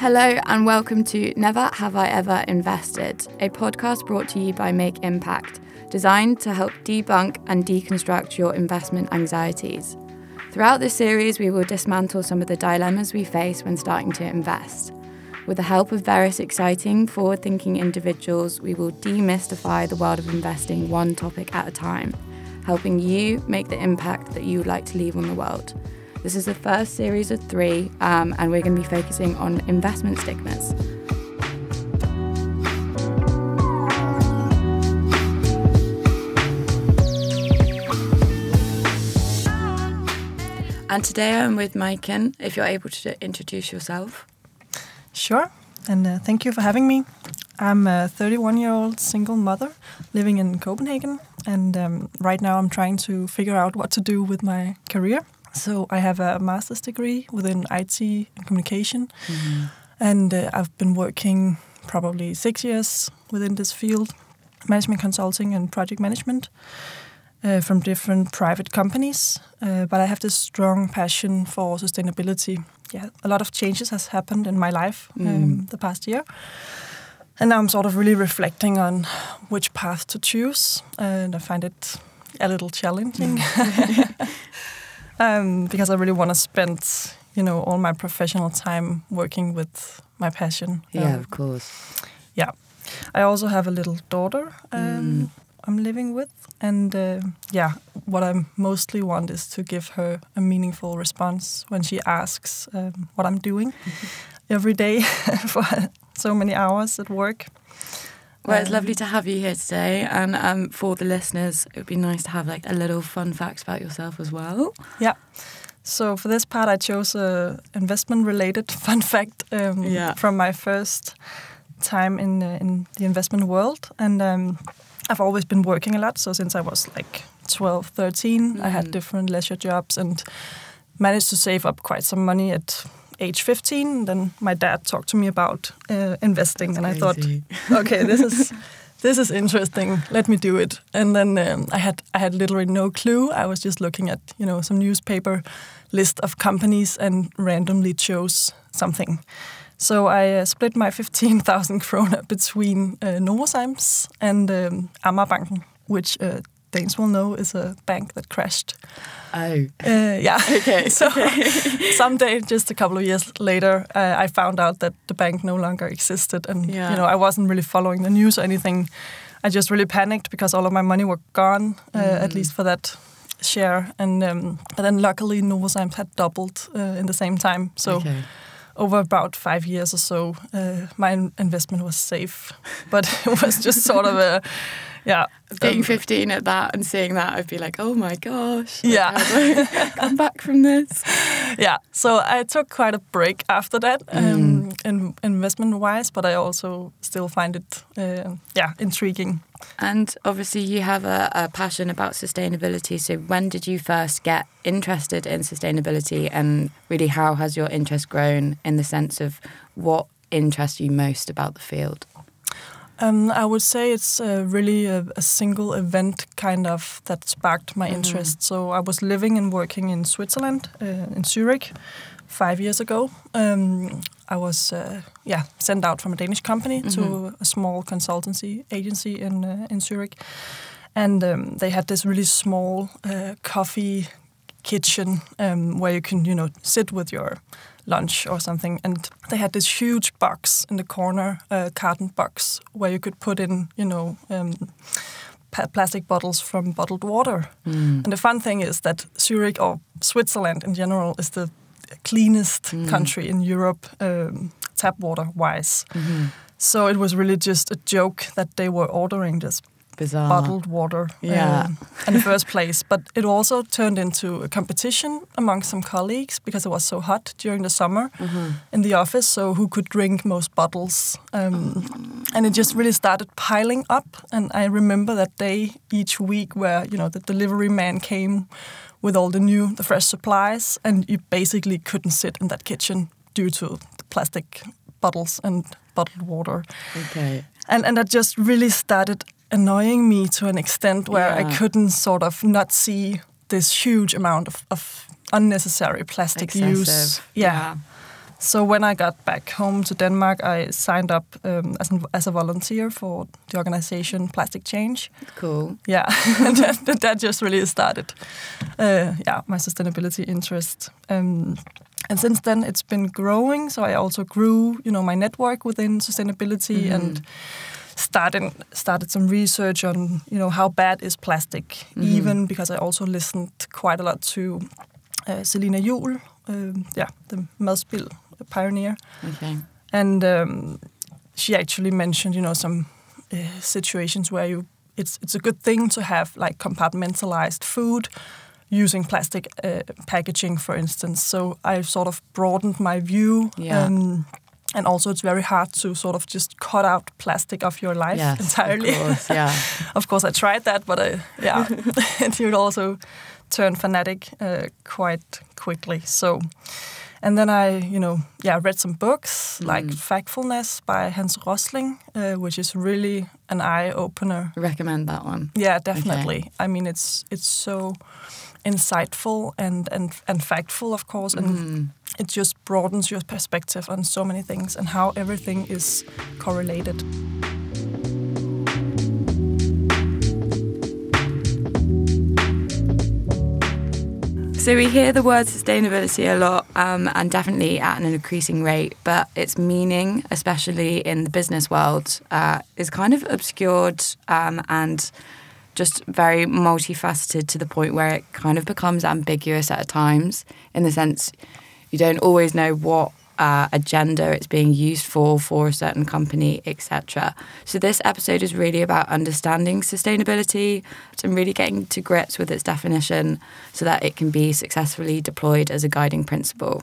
Hello, and welcome to Never Have I Ever Invested, a podcast brought to you by Make Impact, designed to help debunk and deconstruct your investment anxieties. Throughout this series, we will dismantle some of the dilemmas we face when starting to invest. With the help of various exciting, forward thinking individuals, we will demystify the world of investing one topic at a time, helping you make the impact that you would like to leave on the world. This is the first series of three, um, and we're going to be focusing on investment stigmas. And today I'm with Maiken. If you're able to introduce yourself. Sure, and uh, thank you for having me. I'm a 31 year old single mother living in Copenhagen, and um, right now I'm trying to figure out what to do with my career. So I have a master's degree within IT and communication, mm-hmm. and uh, I've been working probably six years within this field, management consulting and project management. Uh, from different private companies, uh, but I have this strong passion for sustainability. Yeah, a lot of changes has happened in my life um, mm. the past year, and now I'm sort of really reflecting on which path to choose, and I find it a little challenging. Mm. um, because I really want to spend, you know, all my professional time working with my passion. Yeah, um, of course. Yeah, I also have a little daughter um, mm. I'm living with, and uh, yeah, what I mostly want is to give her a meaningful response when she asks um, what I'm doing every day for so many hours at work. Well, it's lovely to have you here today, and um, for the listeners, it would be nice to have like a little fun facts about yourself as well. Yeah. So for this part, I chose a investment-related fun fact um, yeah. from my first time in uh, in the investment world, and um, I've always been working a lot. So since I was like 12, 13, mm. I had mm. different leisure jobs and managed to save up quite some money at age 15. Then my dad talked to me about uh, investing, That's and I thought, okay, this is this is interesting. Let me do it. And then um, I had I had literally no clue. I was just looking at you know some newspaper list of companies and randomly chose something. So I uh, split my 15,000 kroner between uh, Novozymes and um, Amagerbanken, which uh, Danes will know is a bank that crashed. Oh. Uh, yeah. Okay. so okay. someday, just a couple of years later, uh, I found out that the bank no longer existed, and yeah. you know I wasn't really following the news or anything. I just really panicked because all of my money were gone, uh, mm. at least for that share. And um, but then luckily Novozymes had doubled uh, in the same time. So. Okay over about five years or so, uh, my investment was safe. But it was just sort of a, yeah. Being um, 15 at that and seeing that, I'd be like, oh my gosh. Like, yeah. come back from this. Yeah. So I took quite a break after that, um, mm. in, investment wise, but I also still find it, uh, yeah, intriguing. And obviously, you have a, a, passion about sustainability. So, when did you first get interested in sustainability, and really, how has your interest grown in the sense of what interests you most about the field? Um, I would say it's uh, really a, a, single event kind of that sparked my mm-hmm. interest. So I was living and working in Switzerland, uh, in Zurich, five years ago. Um, I was uh, yeah sent out from a Danish company mm-hmm. to a small consultancy agency in uh, in Zurich, and um, they had this really small uh, coffee kitchen um, where you can you know sit with your lunch or something. And they had this huge box in the corner, a carton box, where you could put in, you know, um, plastic bottles from bottled water. Mm. And the fun thing is that Zurich or Switzerland in general is the cleanest mm. country in Europe, um, tap water wise. Mm-hmm. So it was really just a joke that they were ordering this Bizarre. bottled water yeah. um, in the first place. But it also turned into a competition among some colleagues because it was so hot during the summer mm-hmm. in the office. So who could drink most bottles? Um, and it just really started piling up. And I remember that day each week where you know the delivery man came with all the new, the fresh supplies, and you basically couldn't sit in that kitchen due to the plastic bottles and bottled water. Okay. And and that just really started annoying me to an extent where yeah. I couldn't sort of not see this huge amount of, of unnecessary plastic Excessive. use. Yeah. yeah. So when I got back home to Denmark, I signed up um, as, an, as a volunteer for the organization Plastic Change. Cool. Yeah, that, that just really started. Uh, yeah, my sustainability interest. Um, and since then, it's been growing. So I also grew, you know, my network within sustainability mm-hmm. and started started some research on, you know, how bad is plastic. Mm-hmm. Even because I also listened quite a lot to uh, Selina Juul, uh, yeah, the Madspild pioneer. Okay. And um, she actually mentioned, you know, some uh, situations where you it's it's a good thing to have like compartmentalized food using plastic uh, packaging, for instance. So I've sort of broadened my view. Yeah. Um, and also, it's very hard to sort of just cut out plastic of your life yes, entirely. Of course, yeah. of course, I tried that, but I, yeah, and you'd also turn fanatic uh, quite quickly. So, and then I, you know, yeah, read some books mm. like Factfulness by Hans Rosling, uh, which is really an eye opener. Recommend that one. Yeah, definitely. Okay. I mean, it's it's so insightful and and and factful, of course, and mm. it just broadens your perspective on so many things and how everything is correlated. So we hear the word sustainability a lot, um, and definitely at an increasing rate, but its meaning, especially in the business world, uh, is kind of obscured um, and just very multifaceted to the point where it kind of becomes ambiguous at times. In the sense, you don't always know what uh, agenda it's being used for for a certain company, etc. So this episode is really about understanding sustainability and really getting to grips with its definition so that it can be successfully deployed as a guiding principle.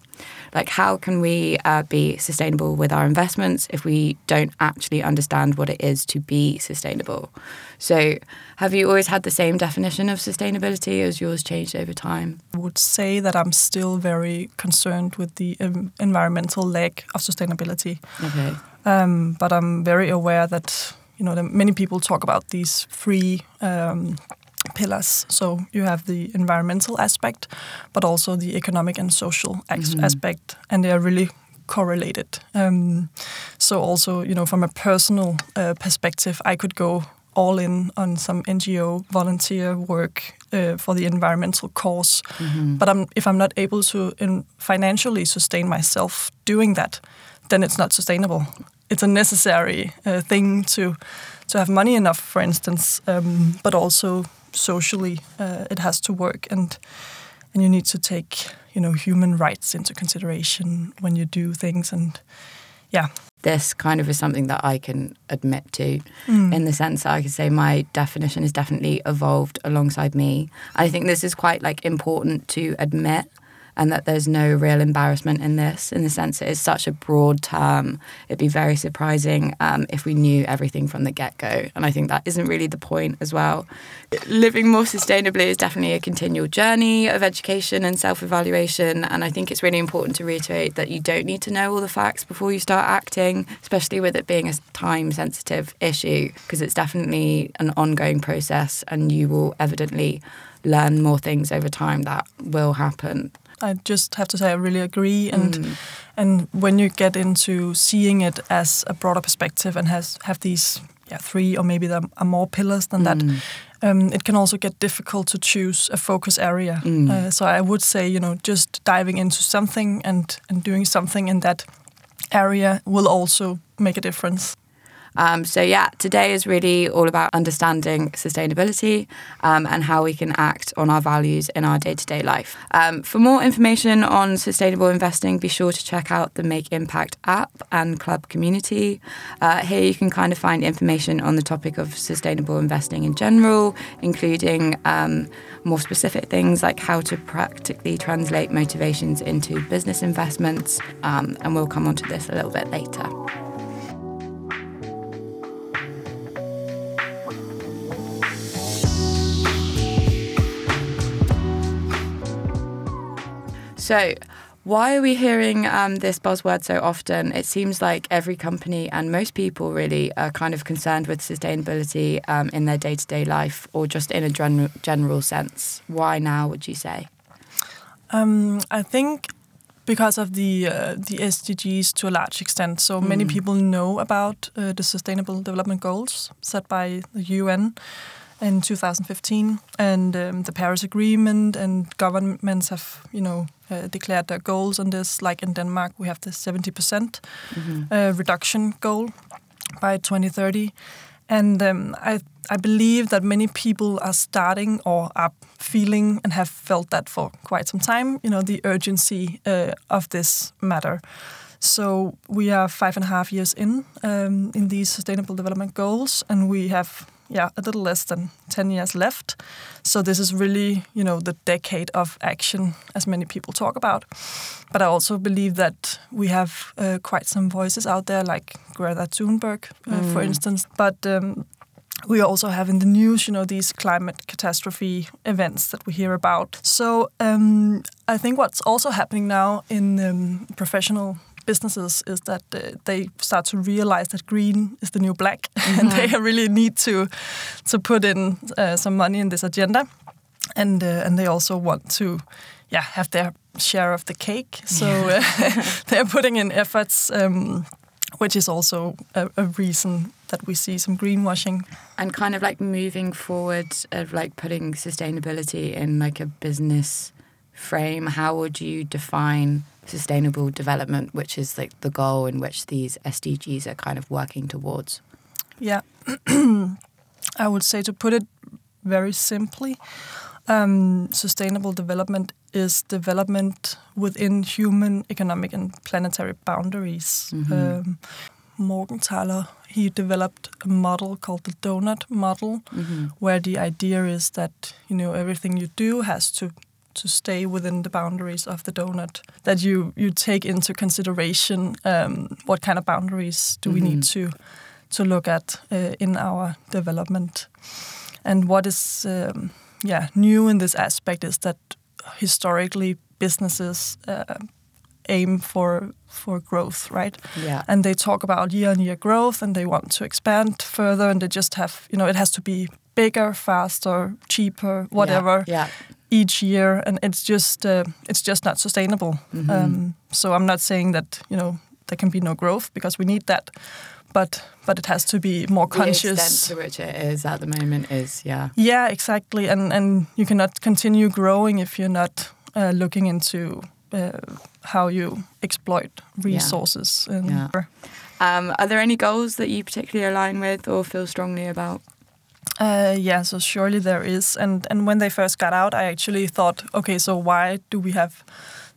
Like how can we uh, be sustainable with our investments if we don't actually understand what it is to be sustainable? So have you always had the same definition of sustainability as yours changed over time? I would say that I'm still very concerned with the um, environmental leg of sustainability. Okay. Um, but I'm very aware that you know many people talk about these three um, pillars. So you have the environmental aspect, but also the economic and social mm-hmm. aspect, and they are really correlated. Um, so also, you know, from a personal uh, perspective, I could go all in on some NGO volunteer work uh, for the environmental because mm-hmm. But I'm, if I'm not able to financially sustain myself doing that, then it's not sustainable. It's a necessary uh, thing to to have money enough, for instance, um, but also socially uh, it has to work and and you need to take you know human rights into consideration when you do things and yeah this kind of is something that I can admit to mm. in the sense that I could say my definition has definitely evolved alongside me. I think this is quite like important to admit and that there's no real embarrassment in this, in the sense it is such a broad term. It'd be very surprising um, if we knew everything from the get go. And I think that isn't really the point as well. Living more sustainably is definitely a continual journey of education and self evaluation. And I think it's really important to reiterate that you don't need to know all the facts before you start acting, especially with it being a time sensitive issue, because it's definitely an ongoing process and you will evidently learn more things over time that will happen. I just have to say I really agree, and mm. and when you get into seeing it as a broader perspective and has have these yeah three or maybe there are more pillars than mm. that, um, it can also get difficult to choose a focus area. Mm. Uh, so I would say you know just diving into something and and doing something in that area will also make a difference. Um, so, yeah, today is really all about understanding sustainability um, and how we can act on our values in our day to day life. Um, for more information on sustainable investing, be sure to check out the Make Impact app and club community. Uh, here you can kind of find information on the topic of sustainable investing in general, including um, more specific things like how to practically translate motivations into business investments. Um, and we'll come on to this a little bit later. So, why are we hearing um, this buzzword so often? It seems like every company and most people really are kind of concerned with sustainability um, in their day to day life or just in a gen- general sense. Why now, would you say? Um, I think because of the uh, the SDGs to a large extent. So mm. many people know about uh, the Sustainable Development Goals set by the UN in 2015, and um, the Paris Agreement, and governments have you know uh, declared their goals on this. Like in Denmark, we have the 70% mm -hmm. reduction goal by 2030. And um, I I believe that many people are starting or are feeling and have felt that for quite some time. You know the urgency uh, of this matter. So we are five and a half years in um, in these sustainable development goals, and we have yeah a little less than ten years left. So this is really you know the decade of action, as many people talk about. But I also believe that we have uh, quite some voices out there, like Greta Thunberg, uh, mm. for instance. But um, we also have in the news, you know, these climate catastrophe events that we hear about. So um, I think what's also happening now in um, professional businesses is that uh, they start to realize that green is the new black, mm-hmm. and they really need to to put in uh, some money in this agenda, and uh, and they also want to, yeah, have their share of the cake. So uh, they're putting in efforts. Um, which is also a, a, reason that we see some greenwashing. And kind of like moving forward of like putting sustainability in like a business frame, how would you define sustainable development, which is like the goal in which these SDGs are kind of working towards? Yeah, I would say to put it very simply, um, sustainable development is development within human, economic, and planetary boundaries. Mm-hmm. Um, Morgenthaler, he developed a model called the donut model, mm-hmm. where the idea is that you know everything you do has to to stay within the boundaries of the donut. That you you take into consideration um, what kind of boundaries do mm-hmm. we need mm-hmm. to to look at uh, in our development, and what is um, yeah new in this aspect is that historically businesses uh, aim for for growth, right? Yeah. And they talk about year on year growth, and they want to expand further, and they just have you know it has to be bigger, faster, cheaper, whatever. Yeah. yeah. Each year, and it's just uh, it's just not sustainable. Mm -hmm. um, so I'm not saying that you know there can be no growth because we need that, but but it has to be more conscious. The extent to which it is at the moment is yeah. Yeah, exactly, and and you cannot continue growing if you're not uh, looking into uh, how you exploit resources. Yeah. yeah. Um, are there any goals that you particularly align with or feel strongly about? Uh, yeah, so surely there is, and and when they first got out, I actually thought, okay, so why do we have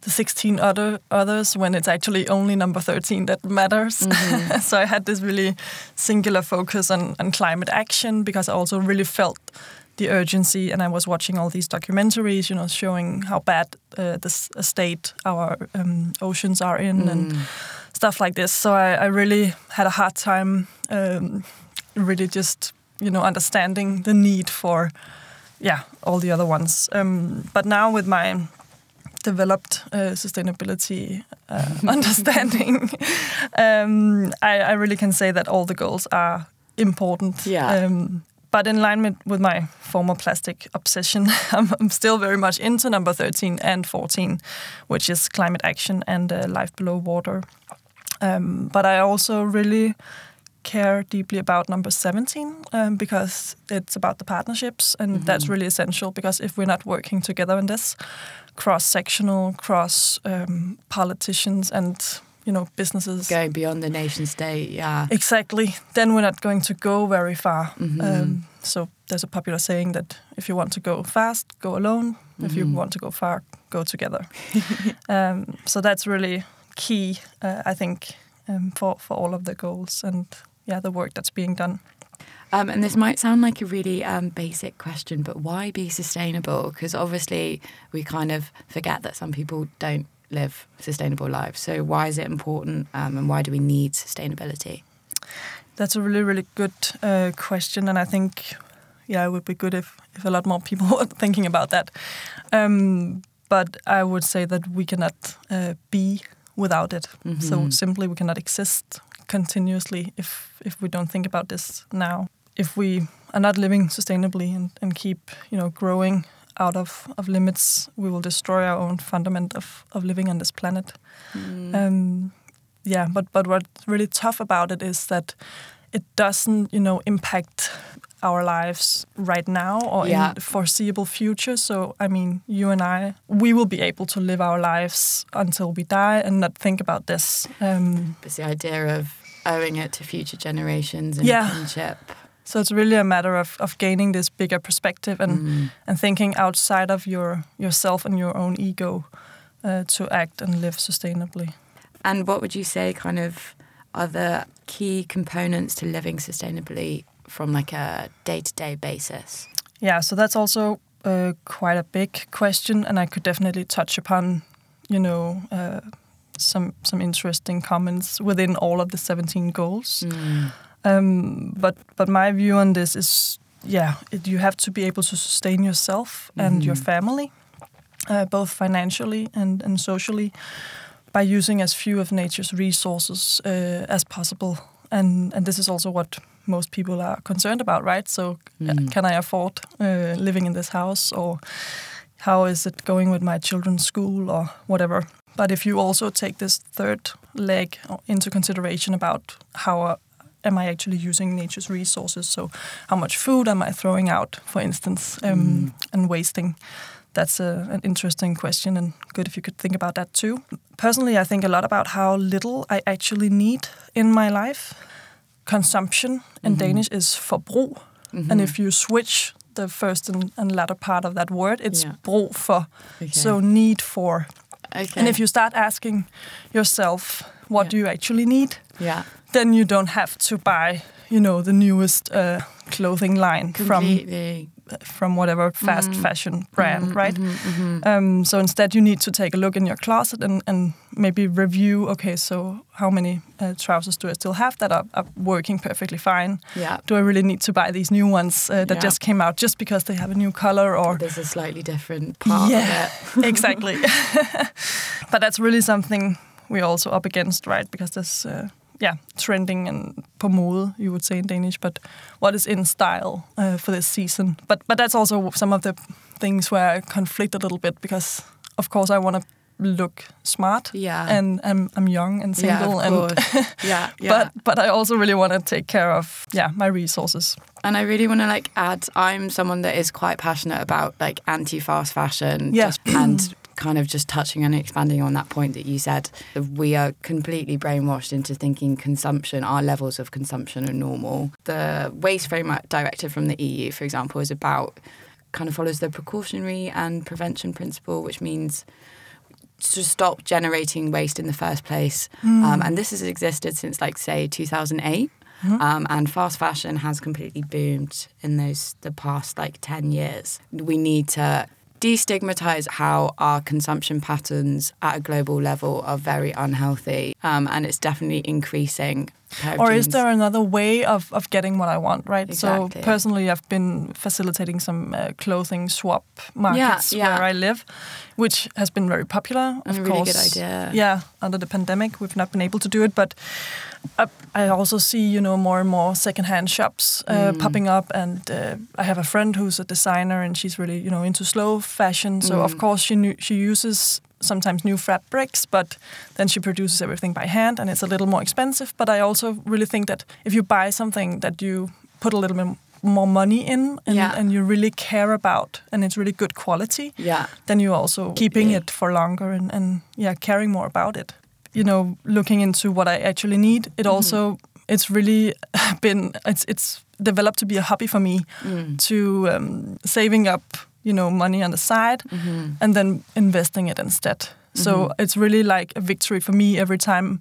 the 16 other others when it's actually only number 13 that matters. Mm-hmm. so I had this really singular focus on, on climate action because I also really felt the urgency and I was watching all these documentaries, you know, showing how bad uh, the state our um, oceans are in mm. and stuff like this. So I, I, really had a hard time um, really just, you know, understanding the need for, yeah, all the other ones. Um, but now with my developed uh, sustainability uh, understanding, um, I, I, really can say that all the goals are important. Yeah. Um, but in line with my former plastic obsession, I'm, I'm, still very much into number 13 and 14, which is climate action and uh, life below water. Um, but I also really care deeply about number 17 um, because it's about the partnerships, and mm -hmm. that's really essential because if we're not working together in this, cross sectional, cross um, politicians and you know businesses going beyond the nation state. Yeah, exactly. Then we're not going to go very far. Mm -hmm. um, so there's a popular saying that if you want to go fast, go alone. Mm -hmm. If you mm-hmm. want to go far, go together. um, so that's really key, uh, I think, um, for for all of the goals and yeah, the work that's being done. Um, and this might sound like a really um, basic question, but why be sustainable? Because obviously we kind of forget that some people don't live sustainable lives. So why is it important um, and why do we need sustainability? That's a really, really good uh, question. And I think, yeah, it would be good if, if a lot more people were thinking about that. Um, but I would say that we cannot uh, be without it. Mm -hmm. So simply we cannot exist continuously if if we don't think about this now if we are not living sustainably and, and keep you know growing out of, of limits, we will destroy our own fundament of, of living on this planet. Mm. Um, yeah, but but what's really tough about it is that it doesn't, you know, impact our lives right now or Yeah. in the foreseeable future. So, I mean, you and I, we will be able to live our lives until we die and not think about this. Um, It's the idea of owing it to future generations and Yeah. kinship. so it's really a matter of, of gaining this bigger perspective and, Mm. and thinking outside of your yourself and your own ego uh, to act and live sustainably. And what would you say kind of are the key components to living sustainably from like a day-to-day basis? Yeah, so that's also uh, quite a big question, and I could definitely touch upon, you know, uh, some some interesting comments within all of the 17 goals. Mm. Um, but but my view on this is, yeah, it, you have to be able to sustain yourself and your Mhm. family, uh, both financially and and socially, by using as few of nature's resources uh, as possible. And and this is also what most people are concerned about, right? So, uh, Mm. can I afford uh, living in this house, or how is it going with my children's school, or whatever? But if you also take this third leg into consideration about how uh, am I actually using nature's resources? So, how much food am I throwing out, for instance, um, Mm. and wasting? That's a, an interesting question, and good if you could think about that too. Personally, I think a lot about how little I actually need in my life. Consumption in Mhm. Danish is forbrug, Mhm. and if you switch the first and, and latter part of that word, it's Yeah. brug for, okay. so need for. okay. And if you start asking yourself, what Yeah. do you actually need? yeah, then you don't have to buy, you know, the newest uh, clothing line from completely from whatever fast Mhm. fashion brand, Mhm, right? mhm, mhm. Um, so instead, you need to take a look in your closet and, and maybe review. Okay, so how many uh, trousers do I still have that are, are working perfectly fine? yeah. Do I really need to buy these new ones uh, that Yeah. just came out just because they have a new color or There's a slightly different part Yeah. exactly. but that's really something we're also up against, right? Because there's, uh, yeah, trending and på mode, you would say in Danish. But what is in style uh, for this season? But but that's also some of the things where I conflict a little bit because, of course, I want to look smart Yeah. and I'm I'm young and yeah, single of and. yeah, yeah. But but I also really want to take care of yeah my resources. And I really want to like add I'm someone that is quite passionate about like anti-fast fashion Yeah. just, and kind of just touching and expanding on that point that you said that we are completely brainwashed into thinking consumption our levels of consumption are normal. The waste framework directive from the EU for example is about kind of follows the precautionary and prevention principle which means to stop generating waste in the first place. Um, and this has existed since, like, say, 2008. Um, and fast fashion has completely boomed in those the past like 10 years. We need to destigmatize how our consumption patterns at a global level are very unhealthy. Um, and it's definitely increasing. Or is there another way of, of getting what I want, right? Exactly. So personally, I've been facilitating some uh, clothing swap markets yeah. where I live, which has been very popular. Of a really good idea. Yeah, under the pandemic, we've not been able to do it, but I, I also see you know more and more secondhand shops uh, Mm. popping up, and uh, I have a friend who's a designer, and she's really you know into slow fashion. So of Mm. course she knew, she uses sometimes new fabrics, but then she produces everything by hand, and it's a little more expensive. But I also really think that if you buy something that you put a little bit more money in, and, Yeah. and you really care about, and it's really good quality, Yeah. then you're also keeping Completely. it for longer and, and yeah, caring more about it. You know, looking into what I actually need, it Mhm. also it's really been it's it's developed to be a hobby for me Mm. to um, saving up you know money on the side Mhm. and then investing it instead. So Mhm. it's really like a victory for me every time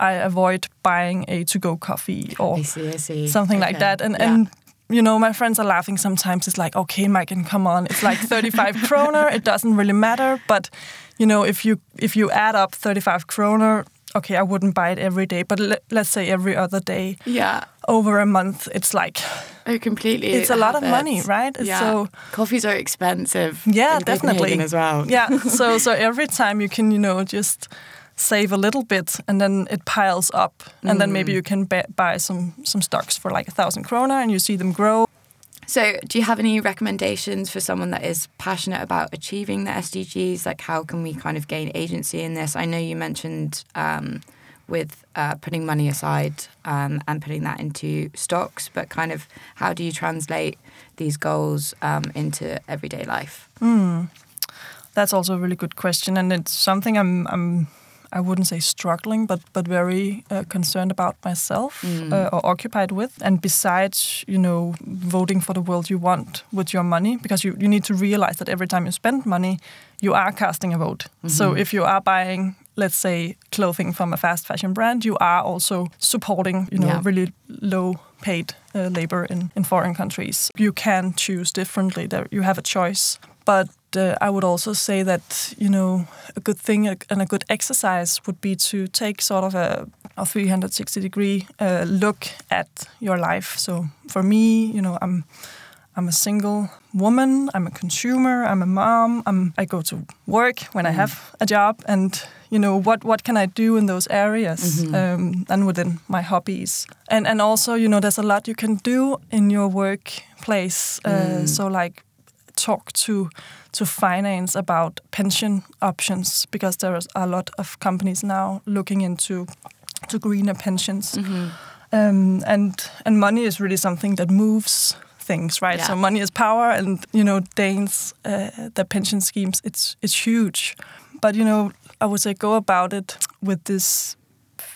I avoid buying a to-go coffee or I see, I see. something like that. And Yeah. and you know, my friends are laughing sometimes. It's like, okay, Maiken come on. It's like 35 kroner. It doesn't really matter. But you know, if you if you add up 35 kroner, okay, I wouldn't buy it every day. But le- let's say every other day yeah. Over a month, it's like Oh, completely. it's a lot of money, right? Yeah. So Coffees are expensive. Yeah, in definitely. As well. yeah. So so every time you can, you know, just save a little bit, and then it piles up, and then maybe Mm. you can buy some some stocks for like a thousand kroner, and you see them grow. So, do you have any recommendations for someone that is passionate about achieving the SDGs? Like, how can we kind of gain agency in this? I know you mentioned um, with uh, putting money aside um, and putting that into stocks, but kind of how do you translate these goals um, into everyday life? Mm. That's also a really good question, and it's something I'm, I'm I wouldn't say struggling, but but very uh, concerned about myself mm. uh, or occupied with. And besides, you know, voting for the world you want with your money, because you, you need to realize that every time you spend money, you are casting a vote. Mm-hmm. So if you are buying let's say clothing from a fast fashion brand, you are also supporting, you know, yeah. really low paid uh, labor in, in foreign countries. You can choose differently. There, you have a choice. But uh, I would also say that you know a good thing and a good exercise would be to take sort of a, a 360 degree uh, look at your life. So for me, you know, I'm I'm a single woman. I'm a consumer. I'm a mom. I'm, I go to work when mm. I have a job, and you know what what can I do in those areas mm-hmm. um, and within my hobbies, and and also you know there's a lot you can do in your workplace. Uh, mm. So like talk to to finance about pension options because there are a lot of companies now looking into to greener pensions. Mm-hmm. Um, and and money is really something that moves things, right? Yeah. So money is power, and you know Danes, uh, the pension schemes, it's it's huge. But you know, I would say go about it with this,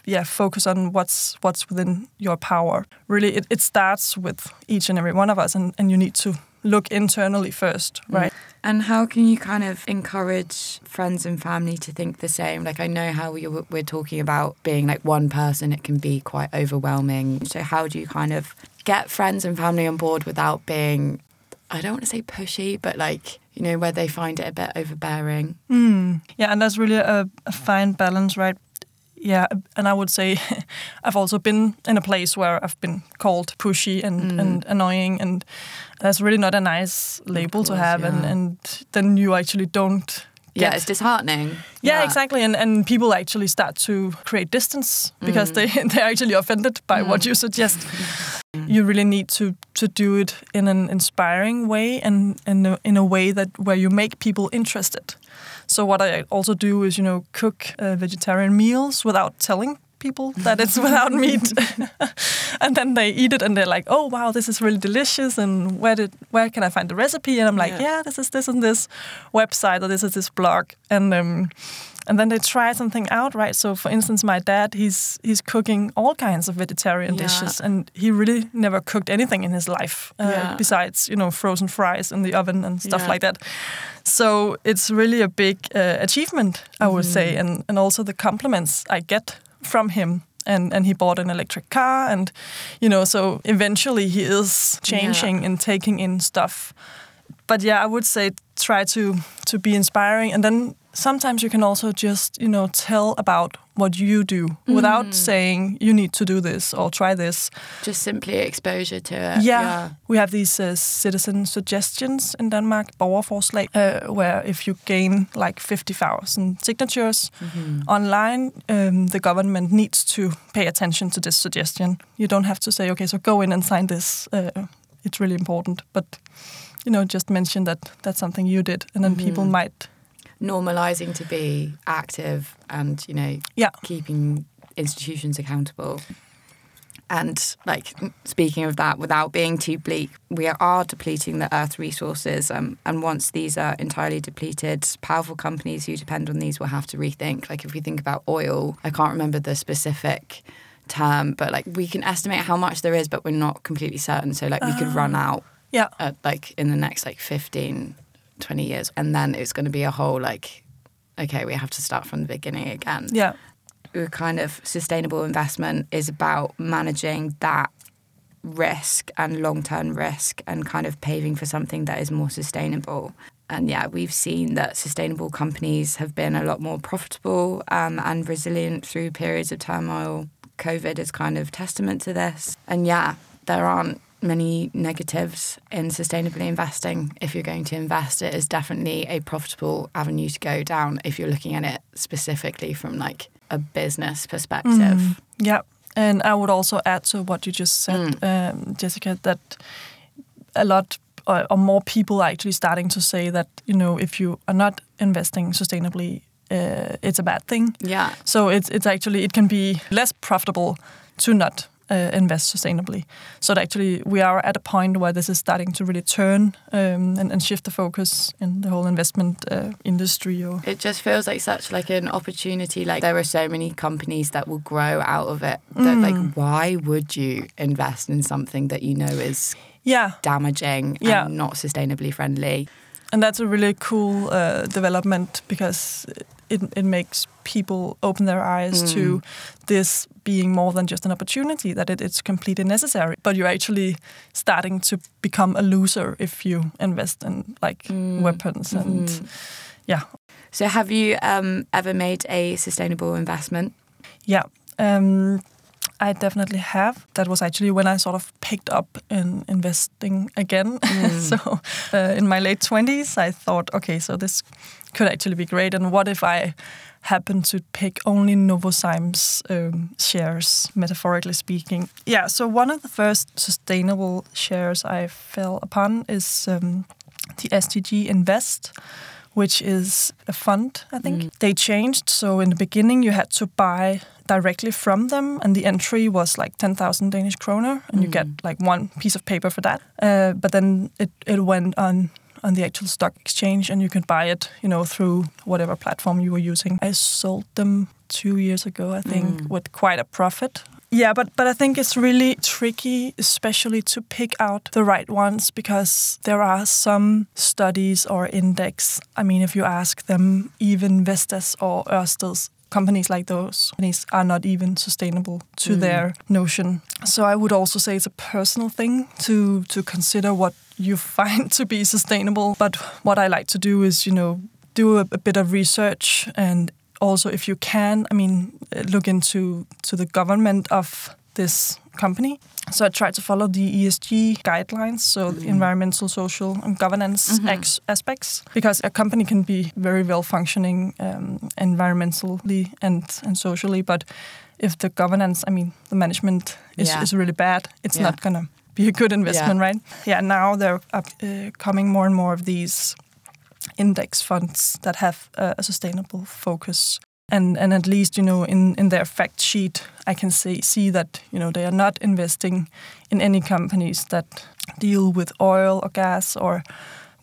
yeah, focus on what's what's within your power. Really, it, it starts with each and every one of us, and, and you need to look internally first, mm. right? And how can you kind of encourage friends and family to think the same? Like, I know how we're talking about being like one person, it can be quite overwhelming. So, how do you kind of get friends and family on board without being, I don't want to say pushy, but like, you know, where they find it a bit overbearing? Mm. Yeah, and that's really a, a fine balance, right? yeah, and I would say I've also been in a place where I've been called pushy and, mm. and annoying, and that's really not a nice label course, to have. Yeah. And, and then you actually don't. yeah, it's disheartening. Yeah, yeah, exactly, and and people actually start to create distance because mm. they they're actually offended by mm. what you suggest. You really need to to do it in an inspiring way and in in a way that where you make people interested. So what I also do is, you know, cook uh, vegetarian meals without telling people that it's without meat, and then they eat it and they're like, "Oh wow, this is really delicious!" And where did where can I find the recipe? And I'm like, "Yeah, yeah this is this and this website or this is this blog." And um, and then they try something out, right? So, for instance, my dad, he's he's cooking all kinds of vegetarian yeah. dishes, and he really never cooked anything in his life uh, yeah. besides, you know, frozen fries in the oven and stuff yeah. like that. So it's really a big uh, achievement, I would mm. say, and and also the compliments I get from him and and he bought an electric car and you know so eventually he is changing yeah. and taking in stuff but yeah i would say try to to be inspiring and then sometimes you can also just you know tell about what you do mm. without saying you need to do this or try this just simply exposure to it yeah, yeah. we have these uh, citizen suggestions in denmark borgerforslag uh, where if you gain like 50,000 signatures mm-hmm. online um, the government needs to pay attention to this suggestion you don't have to say okay so go in and sign this uh, it's really important but you know just mention that that's something you did and then mm-hmm. people might normalizing to be active and you know yeah. keeping institutions accountable and like speaking of that without being too bleak we are depleting the earth resources um, and once these are entirely depleted powerful companies who depend on these will have to rethink like if we think about oil i can't remember the specific term but like we can estimate how much there is but we're not completely certain so like we could run ah. out yeah at, like in the next like 15 20 years. And then it's going to be a whole like, okay, we have to start from the beginning again. Yeah. Kind of sustainable investment is about managing that risk and long term risk and kind of paving for something that is more sustainable. And yeah, we've seen that sustainable companies have been a lot more profitable um, and resilient through periods of turmoil. COVID is kind of testament to this. And yeah, there aren't many negatives in sustainably investing. If you're going to invest, it is definitely a profitable avenue to go down if you're looking at it specifically from like a business perspective. Mm, yeah. And I would also add to what you just said, mm. um, Jessica, that a lot or, or more people are actually starting to say that you know if you are not investing sustainably, uh, it's a bad thing. Yeah. So it's it's actually it can be less profitable to not uh, invest sustainably. So that actually we are at a point where this is starting to really turn um, and, and, shift the focus in the whole investment uh, industry. Or it just feels like such like an opportunity. Like there are so many companies that will grow out of it. That mm. like why would you invest in something that you know is yeah damaging yeah. and not sustainably friendly? And that's a really cool uh, development because it, it makes people open their eyes mm. to this being more than just an opportunity, that it, it's completely necessary. But you're actually starting to become a loser if you invest in like mm. weapons and mm. yeah. So, have you um, ever made a sustainable investment? Yeah. Um, I definitely have. That was actually when I sort of picked up in investing again. Mm. so uh, in my late 20s, I thought, okay, so this could actually be great. And what if I happen to pick only Novozymes um, shares, metaphorically speaking? Yeah, so one of the first sustainable shares I fell upon is um, the SDG Invest which is a fund, I think. Mm. They changed. So in the beginning, you had to buy directly from them, and the entry was like 10,000 Danish kroner, and mm. you get mm. like one piece of paper for that. Uh, but then it, it went on on the actual stock exchange, and you could buy it, you know, through whatever platform you were using. I sold them two years ago, I think, mm. with quite a profit. Yeah, but but I think it's really tricky, especially to pick out the right ones because there are some studies or index. I mean, if you ask them, even Vestas or Ørsted's companies like those companies are not even sustainable to mm. their notion. So I would also say it's a personal thing to to consider what you find to be sustainable. But what I like to do is, you know, do a, a bit of research and also if you can, I mean, look into to the government of this company. So I try to follow the ESG guidelines, so mm. environmental, social, and governance mm -hmm. aspects, because a company can be very well functioning um, environmentally and and socially, but if the governance, I mean, the management is, yeah. is really bad, it's yeah. not gonna be a good investment, yeah. right? Yeah. Now there are uh, coming more and more of these index funds that have uh, a sustainable focus. And and at least you know in in their fact sheet i can see see that you know they are not investing in any companies that deal with oil or gas or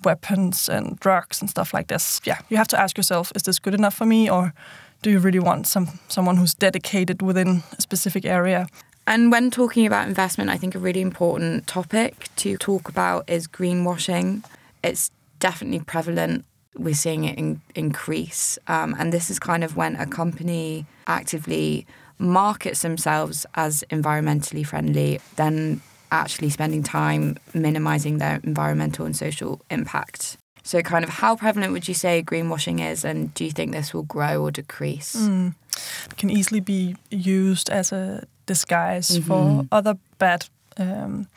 weapons and drugs and stuff like this. Yeah you have to ask yourself is this good enough for me? Or do you really want some someone who's dedicated within a specific area? And when talking about investment i think a really important topic to talk about is greenwashing. It's definitely prevalent we're seeing it in, increase. Um, and this is kind of when a company actively markets themselves as environmentally friendly, then actually spending time minimizing their environmental and social impact. So, kind of, how prevalent would you say greenwashing is, and do you think this will grow or decrease? Mm. It can easily be used as a disguise mm-hmm. for other bad um,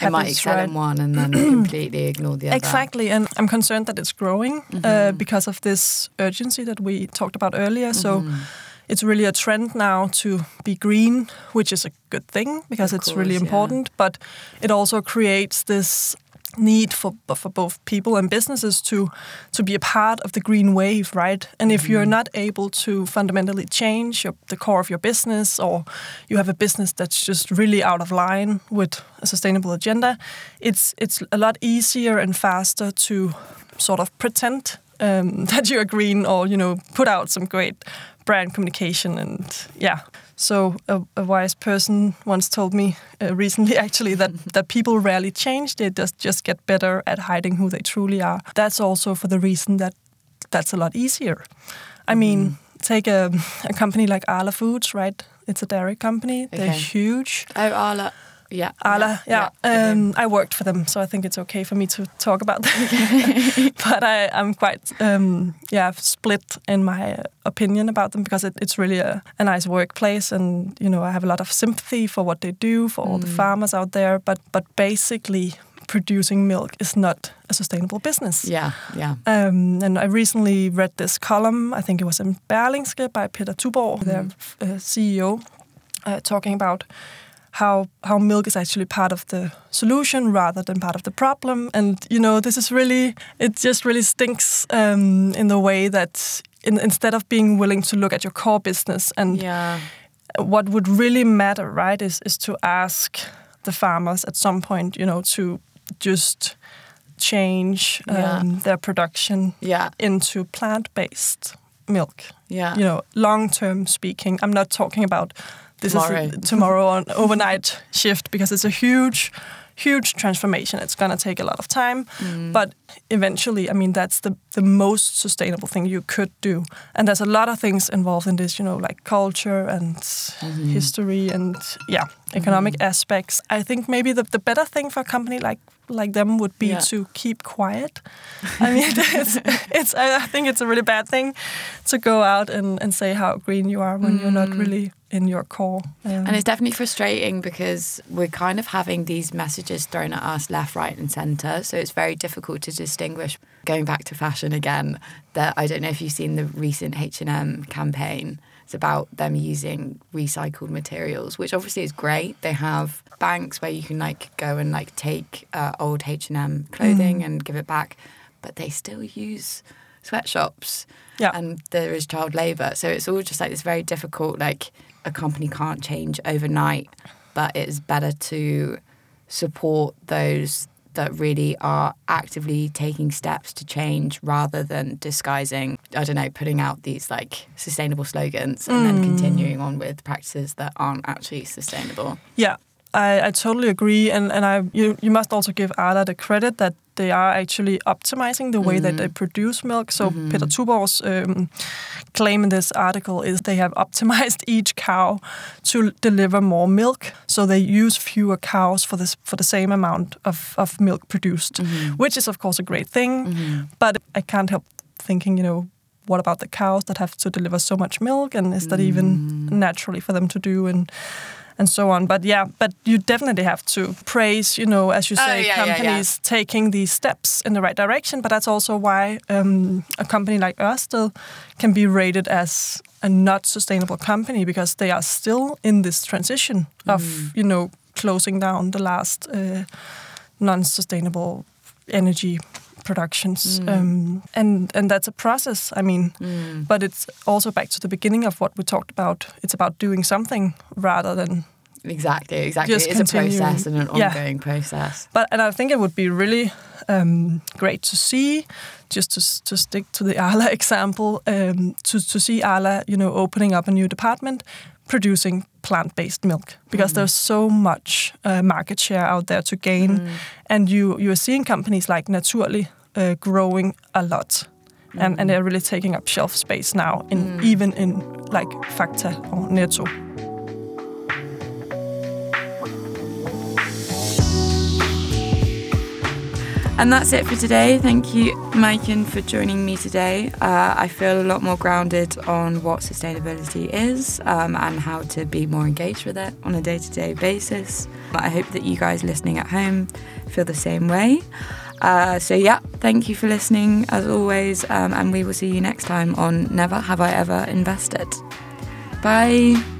it might excel right. one and then completely ignore the other. Exactly, and I'm concerned that it's growing uh, mm-hmm. uh, because of this urgency that we talked about earlier. So mm-hmm. it's really a trend now to be green, which is a good thing because of it's course, really important. Yeah. But it also creates this need for for both people and businesses to to be a part of the green wave, right? And if mm-hmm. you're not able to fundamentally change your, the core of your business, or you have a business that's just really out of line with a sustainable agenda, it's it's a lot easier and faster to sort of pretend um, that you're green, or you know, put out some great brand communication and yeah so a, a, wise person once told me uh, recently, actually, that that people rarely change; they just just get better at hiding who they truly are. That's also for the reason that that's a lot easier. I mean, mm. take a, a company like Arla Foods, right? It's a dairy company. Okay. They're huge. Oh, Arla. Yeah. Arla, yeah. yeah. Um, I worked for them, so I think it's okay for me to talk about them. but I, am quite, um, yeah, split in my opinion about them because it, it's really a, a, nice workplace, and you know I have a lot of sympathy for what they do for mm. all the mm. farmers out there. But but basically, producing milk is not a sustainable business. Yeah, yeah. Um, and I recently read this column. I think it was in Berlingske by Peder Tuborgh, mm. their uh, CEO, uh, talking about how how milk is actually part of the solution rather than part of the problem. And you know, this is really it just really stinks um, in the way that in, instead of being willing to look at your core business and Yeah. what would really matter, right, is is to ask the farmers at some point, you know, to just change um, Yeah. their production Yeah. into plant-based milk. Yeah. You know, long-term speaking, I'm not talking about this Tomorrow. is tomorrow on overnight shift because it's a huge, huge transformation. It's gonna take a lot of time, Mm. but eventually, I mean, that's the the most sustainable thing you could do. And there's a lot of things involved in this, you know, like culture and Mm-hmm. history and yeah, economic aspects. I think maybe the, the better thing for a company like like them would be Yeah. to keep quiet. I mean, it's, it's I think it's a really bad thing to go out and, and say how green you are when you're not really in your core. Um, And it's definitely frustrating because we're kind of having these messages thrown at us left, right, and centre. So it's very difficult to distinguish. Going back to fashion again, that I don't know if you've seen the recent H and M campaign. It's about them using recycled materials, which obviously is great. They have banks where you can like go and like take uh, old H and M clothing and give it back, but they still use sweatshops Yeah. and there is child labor. So it's all just like this very difficult, like a company can't change overnight, but it's better to support those that really are actively taking steps to change rather than disguising, I don't know, putting out these like sustainable slogans and then mm. continuing on with practices that aren't actually sustainable. Yeah, I, I totally agree, and and I you you must also give Arla the credit that they er are actually optimizing the way that mm. they produce milk. So mm-hmm. Peder Tuborgh's um, claim in this article is they have optimized each cow to deliver more milk, so they use fewer cows for this for the same amount of, of milk produced, mm-hmm. which is of course a great thing. Mm-hmm. But I can't help thinking, you know. What about the cows that have to deliver so much milk, and is that even mm. naturally for them to do? And and so on. But yeah, but you definitely have to praise, you know, as you Oh, say, yeah, yeah, yeah. companies taking these steps in the right direction. But that's also why um, a company like Ørsted can be rated as a not sustainable company because they are still in this transition of, Mm. you know, closing down the last uh, non-sustainable energy productions Mm. um, and and that's a process i mean but it's also back to the beginning of what we talked about it's about doing something rather than Exactly, exactly. It's a process and an Yeah. ongoing process. but and i think it would be really um, great to see just to, to stick to the arla example um, to, to see arla you know opening up a new department producing plant-based milk because there's so much uh, market share out there to gain and you you are seeing companies like Naturli' uh, growing a lot and, and they're really taking up shelf space now in even in like Fakta or Netto. And that's it for today. Thank you, Maiken, for joining me today. Uh, I feel a lot more grounded on what sustainability is um, and how to be more engaged with it on a day to day basis. I hope that you guys listening at home feel the same way. Uh, so, yeah, thank you for listening as always, um, and we will see you next time on Never Have I Ever Invested. Bye.